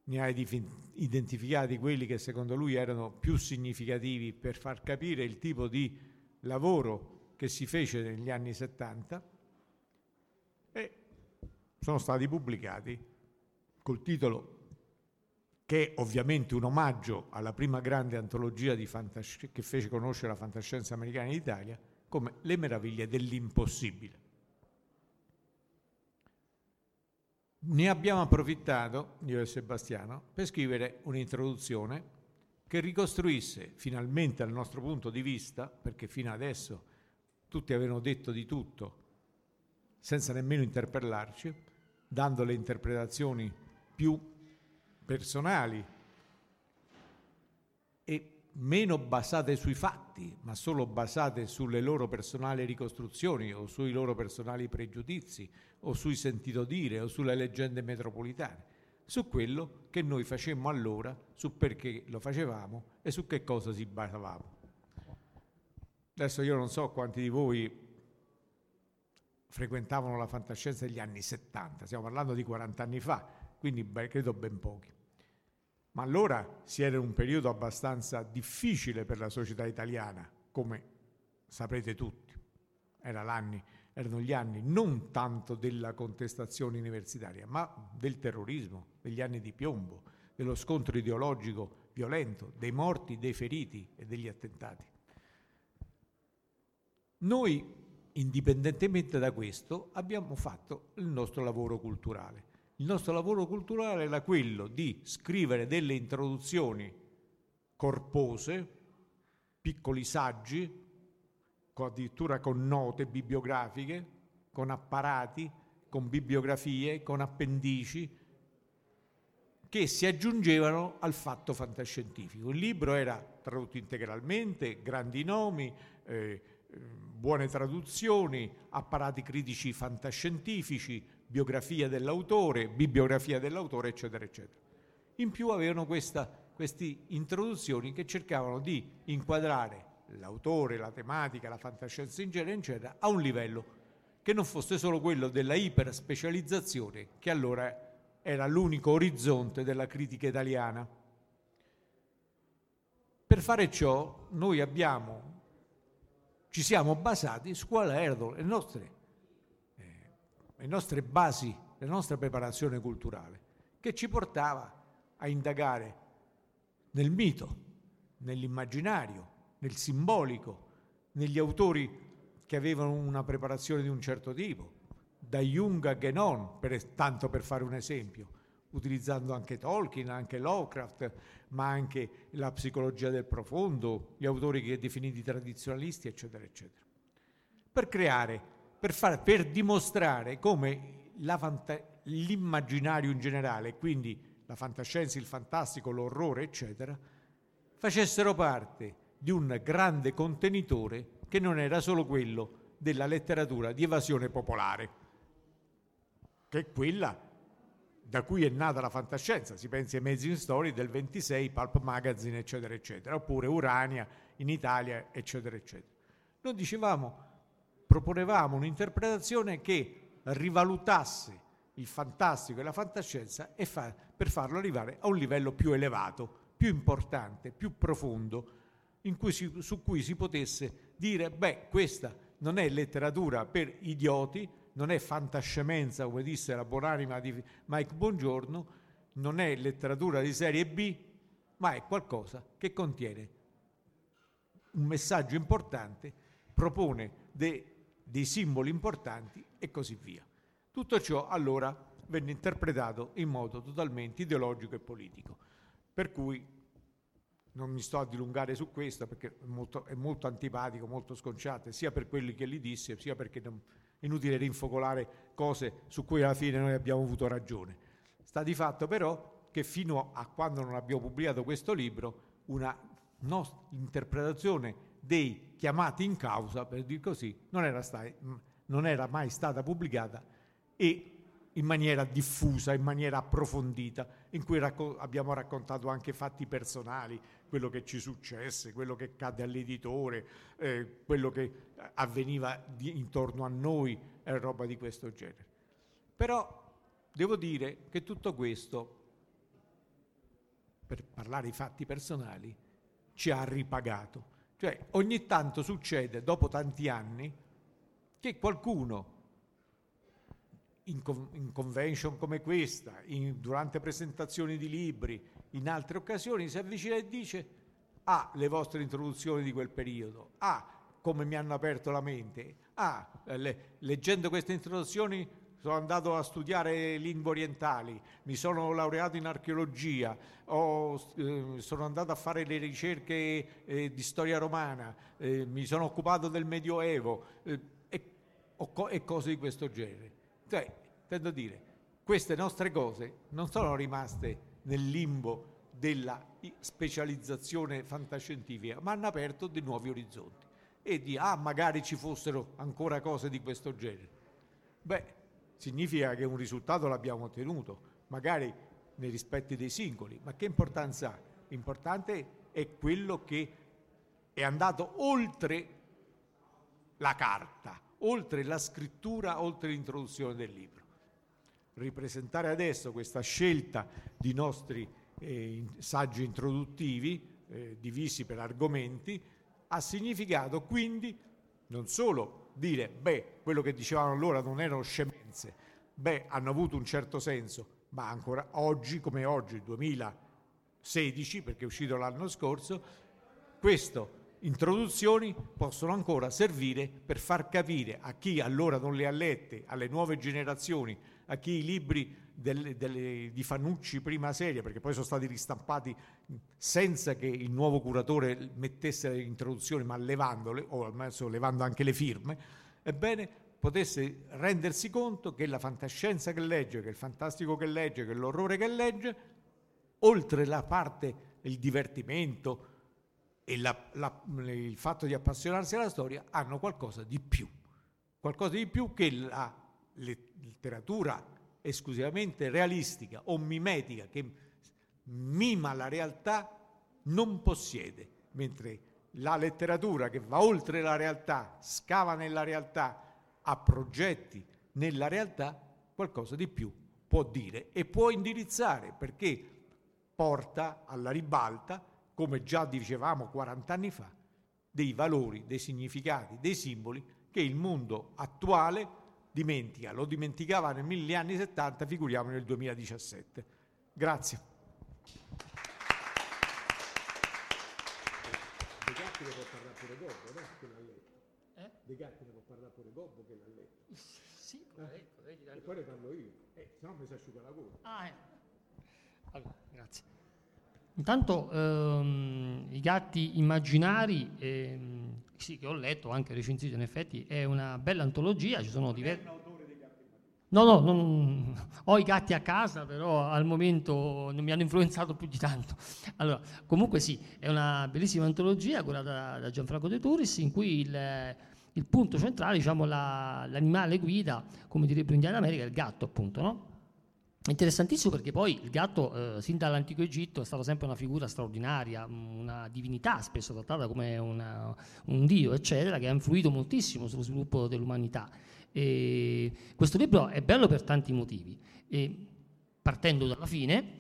ne ha identificati quelli che secondo lui erano più significativi per far capire il tipo di lavoro che si fece negli anni 70 e sono stati pubblicati col titolo che è ovviamente un omaggio alla prima grande antologia fantasci- che fece conoscere la fantascienza americana in Italia, come Le meraviglie dell'impossibile. Ne abbiamo approfittato, io e Sebastiano, per scrivere un'introduzione che ricostruisse finalmente dal nostro punto di vista, perché fino adesso tutti avevano detto di tutto senza nemmeno interpellarci, dando le interpretazioni più personali e meno basate sui fatti, ma solo basate sulle loro personali ricostruzioni o sui loro personali pregiudizi o sui sentito dire o sulle leggende metropolitane, su quello che noi facemmo allora, su perché lo facevamo e su che cosa si basavamo. Adesso io non so quanti di voi frequentavano la fantascienza degli anni 70, stiamo parlando di 40 anni fa, quindi beh, credo ben pochi. Ma allora si era in un periodo abbastanza difficile per la società italiana, come saprete tutti. Era erano gli anni non tanto della contestazione universitaria, ma del terrorismo, degli anni di piombo, dello scontro ideologico violento, dei morti, dei feriti e degli attentati. Noi, indipendentemente da questo, abbiamo fatto il nostro lavoro culturale. Il nostro lavoro culturale era quello di scrivere delle introduzioni corpose, piccoli saggi, addirittura con note bibliografiche, con apparati, con bibliografie, con appendici, che si aggiungevano al fatto fantascientifico. Il libro era tradotto integralmente, grandi nomi, eh, buone traduzioni, apparati critici fantascientifici, biografia dell'autore, bibliografia dell'autore, eccetera, eccetera. In più avevano queste introduzioni che cercavano di inquadrare l'autore, la tematica, la fantascienza in genere, eccetera, a un livello che non fosse solo quello della iperspecializzazione, che allora era l'unico orizzonte della critica italiana. Per fare ciò noi abbiamo, ci siamo basati su quali erano le nostre le nostre basi, la nostra preparazione culturale, che ci portava a indagare nel mito, nell'immaginario, nel simbolico, negli autori che avevano una preparazione di un certo tipo, da Jung a Genon, per, tanto per fare un esempio, utilizzando anche Tolkien, anche Lovecraft, ma anche la psicologia del profondo, gli autori che definiti tradizionalisti, eccetera, eccetera. Per creare per, far, per dimostrare come fanta- l'immaginario in generale, quindi la fantascienza, il fantastico, l'orrore, eccetera, facessero parte di un grande contenitore che non era solo quello della letteratura di evasione popolare, che è quella da cui è nata la fantascienza. Si pensi ai Amazing Story del 26, Pulp Magazine, eccetera, eccetera, oppure Urania in Italia, eccetera, eccetera. Noi dicevamo proponevamo un'interpretazione che rivalutasse il fantastico e la fantascienza e fa, per farlo arrivare a un livello più elevato, più importante, più profondo, cui si, su cui si potesse dire, beh, questa non è letteratura per idioti, non è fantascemenza, come disse la buonanima di Mike Bongiorno, non è letteratura di serie B, ma è qualcosa che contiene un messaggio importante, propone de, dei simboli importanti e così via. Tutto ciò allora venne interpretato in modo totalmente ideologico e politico. Per cui non mi sto a dilungare su questo perché è molto, è molto antipatico, molto sconciato, sia per quelli che li disse, sia perché non, inutile rinfocolare cose su cui alla fine noi abbiamo avuto ragione. Sta di fatto però che fino a quando non abbiamo pubblicato questo libro, una nostra interpretazione dei chiamati in causa, per dir così, non era, stata, non era mai stata pubblicata e in maniera diffusa, in maniera approfondita, in cui racco- abbiamo raccontato anche fatti personali, quello che ci successe, quello che accadde all'editore, eh, quello che avveniva di, intorno a noi e roba di questo genere. Però devo dire che tutto questo, per parlare di fatti personali, ci ha ripagato. Cioè ogni tanto succede, dopo tanti anni, che qualcuno in, in convention come questa, in, durante presentazioni di libri, in altre occasioni, si avvicina e dice ah, le vostre introduzioni di quel periodo, ah, come mi hanno aperto la mente, ah, le, leggendo queste introduzioni sono andato a studiare lingue orientali, mi sono laureato in archeologia, ho, eh, sono andato a fare le ricerche eh, di storia romana, eh, mi sono occupato del Medioevo eh, e, e, cose di questo genere. Cioè, intendo dire, queste nostre cose non sono rimaste nel limbo della specializzazione fantascientifica, ma hanno aperto dei nuovi orizzonti. E di, ah, magari ci fossero ancora cose di questo genere. Beh, significa che un risultato l'abbiamo ottenuto, magari nei rispetti dei singoli, ma che importanza ha? L'importante è quello che è andato oltre la carta, oltre la scrittura, oltre l'introduzione del libro. Ripresentare adesso questa scelta di nostri eh, saggi introduttivi, eh, divisi per argomenti, ha significato quindi non solo dire, beh, quello che dicevano allora non erano scemenze, beh, hanno avuto un certo senso, ma ancora oggi, come oggi, 2016, perché è uscito l'anno scorso, queste introduzioni possono ancora servire per far capire a chi allora non le ha lette, alle nuove generazioni, a chi i libri delle, delle, di Fanucci prima serie, perché poi sono stati ristampati senza che il nuovo curatore mettesse le introduzioni, ma levandole, o almeno levando anche le firme, ebbene potesse rendersi conto che la fantascienza che legge, che il fantastico che legge, che l'orrore che legge, oltre la parte, il divertimento e la, la, il fatto di appassionarsi alla storia, hanno qualcosa di più, qualcosa di più che la letteratura esclusivamente realistica o mimetica che mima la realtà non possiede, mentre la letteratura che va oltre la realtà, scava nella realtà, ha progetti nella realtà, qualcosa di più può dire e può indirizzare perché porta alla ribalta, come già dicevamo 40 anni fa, dei valori, dei significati, dei simboli che il mondo attuale dimentica, lo dimenticava negli anni 70, figuriamo nel 2017. Grazie. De Gatti ne può parlare pure Gobbo, no? Che l'ha letto. Eh? De Gatti ne può parlare pure Gobbo che l'ha letto. Sì, dire. E poi ne parlo io. Eh, se no mi si asciuga la gola. Ah, eh. Allora, grazie. Intanto ehm, i gatti immaginari, ehm, sì, che ho letto, anche recensito in effetti, è una bella antologia, ci sono diversi... No, no, non... ho i gatti a casa, però al momento non mi hanno influenzato più di tanto. Allora, comunque sì, è una bellissima antologia curata da, Gianfranco De Turis, in cui il, il punto centrale, diciamo, la, l'animale guida, come direbbe in America, è il gatto, appunto, no? Interessantissimo perché poi il gatto, eh, sin dall'antico Egitto, è stata sempre una figura straordinaria, una divinità spesso trattata come una, un dio, eccetera, che ha influito moltissimo sullo sviluppo dell'umanità. E questo libro è bello per tanti motivi. E partendo dalla fine,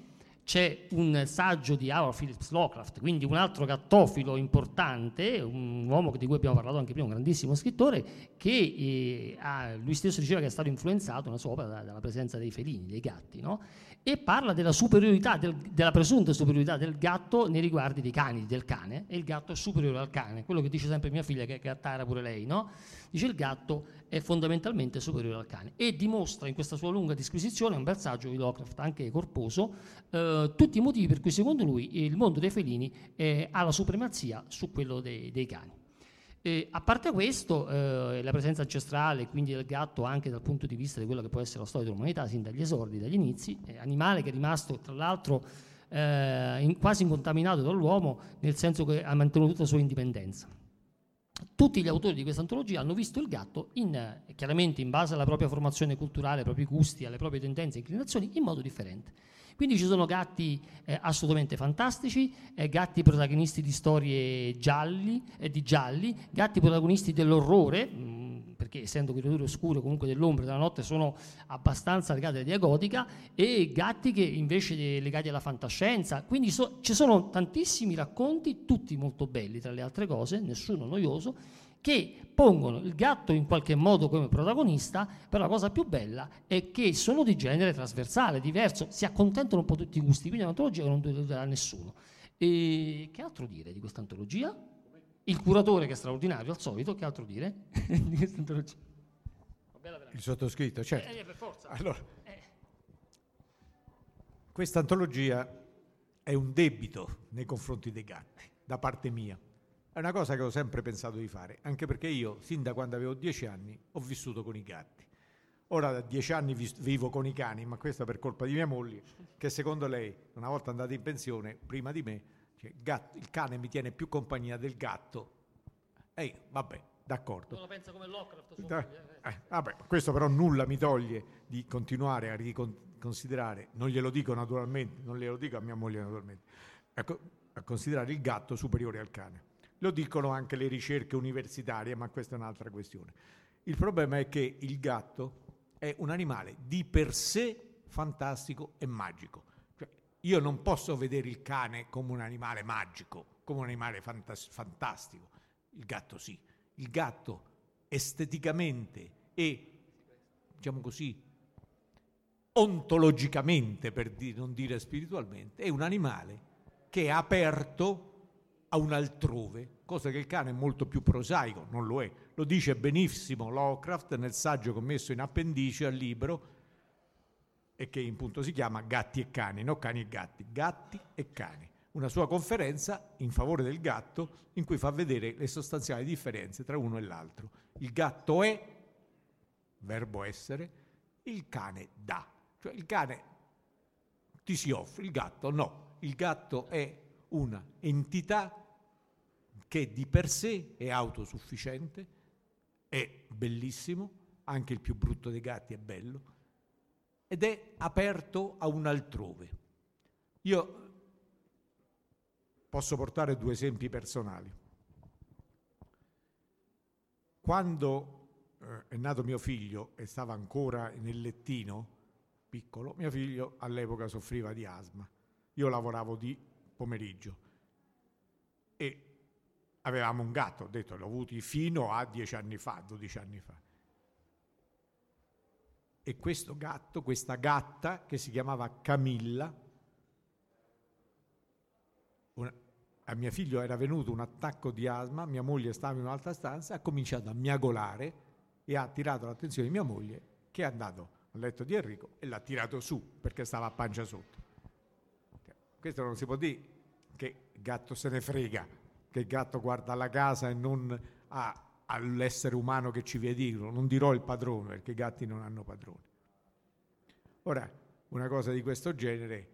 c'è un saggio di Howard Phillips Lovecraft, quindi un altro gattofilo importante, un uomo di cui abbiamo parlato anche prima, un grandissimo scrittore, che eh, ha, lui stesso diceva che è stato influenzato nella sua opera dalla presenza dei felini, dei gatti, no? e parla della superiorità, del, della presunta superiorità del gatto nei riguardi dei cani, del cane, e il gatto è superiore al cane, quello che dice sempre mia figlia, che è gattara pure lei, no? Dice il gatto è fondamentalmente superiore al cane e dimostra in questa sua lunga disquisizione, un bersaggio di Lovecraft anche corposo, eh, tutti i motivi per cui secondo lui il mondo dei felini eh, ha la supremazia su quello dei, dei cani. E a parte questo, eh, la presenza ancestrale, quindi del gatto, anche dal punto di vista di quello che può essere la storia dell'umanità, sin dagli esordi, dagli inizi, è animale che è rimasto tra l'altro eh, in, quasi incontaminato dall'uomo, nel senso che ha mantenuto tutta la sua indipendenza. Tutti gli autori di questa antologia hanno visto il gatto, in, chiaramente in base alla propria formazione culturale, ai propri gusti, alle proprie tendenze e inclinazioni, in modo differente. Quindi ci sono gatti eh, assolutamente fantastici, eh, gatti protagonisti di storie gialli, eh, di gialli, gatti protagonisti dell'orrore, mm, perché essendo creature oscure comunque dell'ombra della notte sono abbastanza legate alla diagotica, e gatti che invece legati alla fantascienza. Quindi so, ci sono tantissimi racconti, tutti molto belli tra le altre cose, nessuno noioso, che pongono il gatto in qualche modo come protagonista, però la cosa più bella è che sono di genere trasversale, diverso, si accontentano un po' tutti i gusti, quindi è un'antologia che non deluderà nessuno. E che altro dire di questa antologia? Il curatore che è straordinario, al solito, che altro dire di questa antologia? Il sottoscritto, certo. Eh, eh, per forza. Allora, eh. questa antologia è un debito nei confronti dei gatti, da parte mia è una cosa che ho sempre pensato di fare, anche perché io, sin da quando avevo dieci anni, ho vissuto con i gatti. Ora da dieci anni vivo con i cani, ma questo per colpa di mia moglie, che secondo lei, una volta andata in pensione, prima di me, cioè, gatto, il cane mi tiene più compagnia del gatto. Ehi, vabbè, d'accordo. Non lo pensa come Lovecraft. Eh, eh, vabbè, questo però nulla mi toglie di continuare a riconsiderare, non glielo dico naturalmente, non glielo dico a mia moglie naturalmente, a, a considerare il gatto superiore al cane. Lo dicono anche le ricerche universitarie, ma questa è un'altra questione. Il problema è che il gatto è un animale di per sé fantastico e magico. Io non posso vedere il cane come un animale magico, come un animale fantas- fantastico. Il gatto sì. Il gatto esteticamente e, diciamo così, ontologicamente, per di- non dire spiritualmente, è un animale che è aperto a un altrove, cosa che il cane è molto più prosaico, non lo è. Lo dice benissimo Lovecraft nel saggio commesso in appendice al libro e che in punto si chiama Gatti e cani, no cani e gatti, gatti e cani. Una sua conferenza in favore del gatto in cui fa vedere le sostanziali differenze tra uno e l'altro. Il gatto è, verbo essere, il cane dà. Cioè il cane ti si offre, il gatto no. Il gatto è una entità che di per sé è autosufficiente, è bellissimo, anche il più brutto dei gatti è bello, ed è aperto a un altrove. Io posso portare due esempi personali. Quando eh, è nato mio figlio e stava ancora nel lettino, piccolo, mio figlio all'epoca soffriva di asma. Io lavoravo di pomeriggio e avevamo un gatto, ho detto, l'ho avuto fino a dieci anni fa, dodici anni fa. E questo gatto, questa gatta che si chiamava Camilla, una, a mio figlio era venuto un attacco di asma, mia moglie stava in un'altra stanza, ha cominciato a miagolare e ha attirato l'attenzione di mia moglie che è andato al letto di Enrico e l'ha tirato su perché stava a pancia sotto. Questo non si può dire che il gatto se ne frega, che il gatto guarda la casa e non ha, all'essere umano che ci vede dirlo. Non dirò il padrone perché i gatti non hanno padrone. Ora, una cosa di questo genere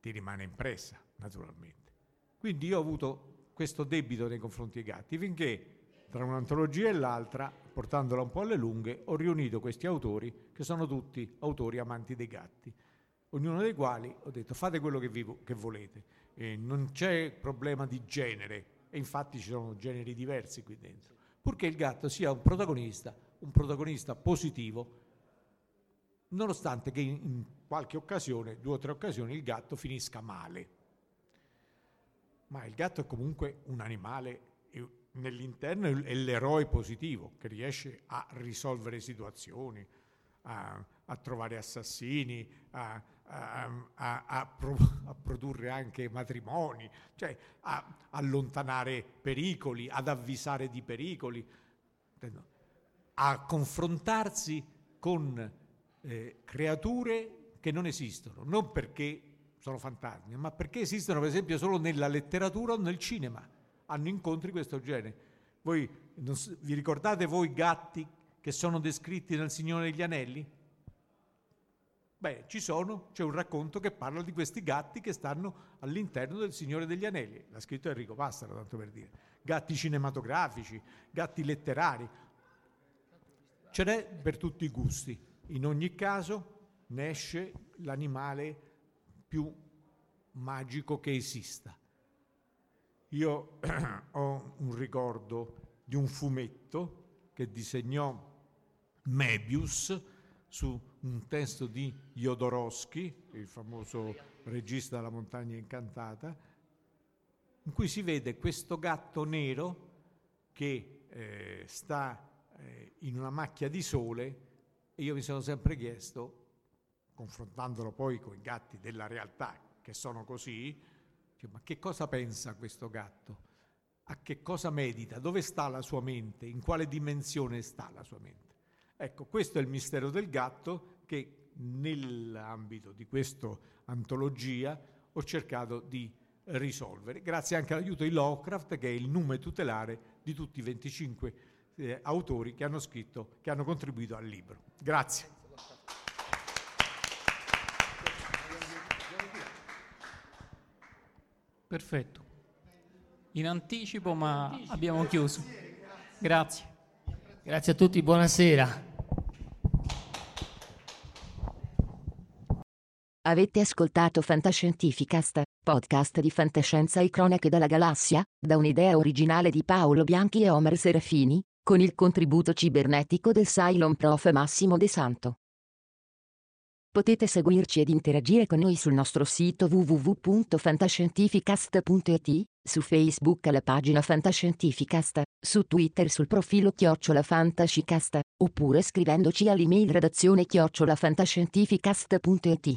ti rimane impressa, naturalmente. Quindi io ho avuto questo debito nei confronti dei gatti, finché tra un'antologia e l'altra, portandola un po' alle lunghe, ho riunito questi autori, che sono tutti autori amanti dei gatti ognuno dei quali ho detto fate quello che, vi, che volete, eh, non c'è problema di genere e infatti ci sono generi diversi qui dentro, purché il gatto sia un protagonista, un protagonista positivo nonostante che in qualche occasione, due o tre occasioni, il gatto finisca male. Ma il gatto è comunque un animale nell'interno è l'eroe positivo che riesce a risolvere situazioni, a, a trovare assassini, a, a, a pro, produrre anche matrimoni, cioè a allontanare pericoli, ad avvisare di pericoli, a confrontarsi con eh, creature che non esistono, non perché sono fantasmi, ma perché esistono per esempio solo nella letteratura o nel cinema hanno incontri di questo genere. Voi vi ricordate voi gatti che sono descritti nel Signore degli Anelli? Beh, sono, c'è un racconto che parla di questi gatti che stanno all'interno del Signore degli Anelli. L'ha scritto Enrico Passaro, tanto per dire. Gatti cinematografici, gatti letterari. Ce n'è per tutti i gusti. In ogni caso ne esce l'animale più magico che esista. Io ho un ricordo di un fumetto che disegnò Mebius su un testo di Jodorowsky, il famoso regista della montagna incantata, in cui si vede questo gatto nero che eh, sta eh, in una macchia di sole e io mi sono sempre chiesto, confrontandolo poi con i gatti della realtà che sono così, ma che cosa pensa questo gatto? A che cosa medita? Dove sta la sua mente? In quale dimensione sta la sua mente? Ecco, questo è il mistero del gatto che nell'ambito di questa antologia ho cercato di risolvere, grazie anche all'aiuto di Lovecraft, che è il nome tutelare di tutti i 25 eh, autori che hanno scritto, che hanno contribuito al libro. Grazie. Perfetto. In anticipo, ma abbiamo chiuso. Grazie. Grazie a tutti, buonasera. Avete ascoltato Fantascientificast, podcast di fantascienza e cronache dalla galassia, da un'idea originale di Paolo Bianchi e Omer Serafini, con il contributo cibernetico del Cylon Prof Massimo De Santo. Potete seguirci ed interagire con noi sul nostro sito www.fantascientificast.it, su Facebook alla pagina Fantascientificast, su Twitter sul profilo Chiocciola Fantascicast, oppure scrivendoci all'email redazione chiocciolafantascientificast.it.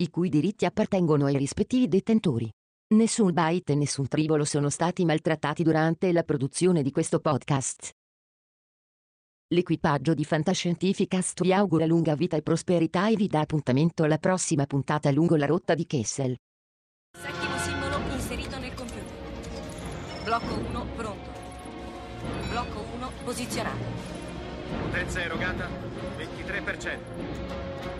i cui diritti appartengono ai rispettivi detentori. Nessun byte e nessun tribolo sono stati maltrattati durante la produzione di questo podcast. L'equipaggio di Fantascientificast vi augura lunga vita e prosperità e vi dà appuntamento alla prossima puntata lungo la rotta di Kessel. Settimo simbolo inserito nel computer. Blocco 1 pronto. Blocco 1 posizionato. Potenza erogata 23%.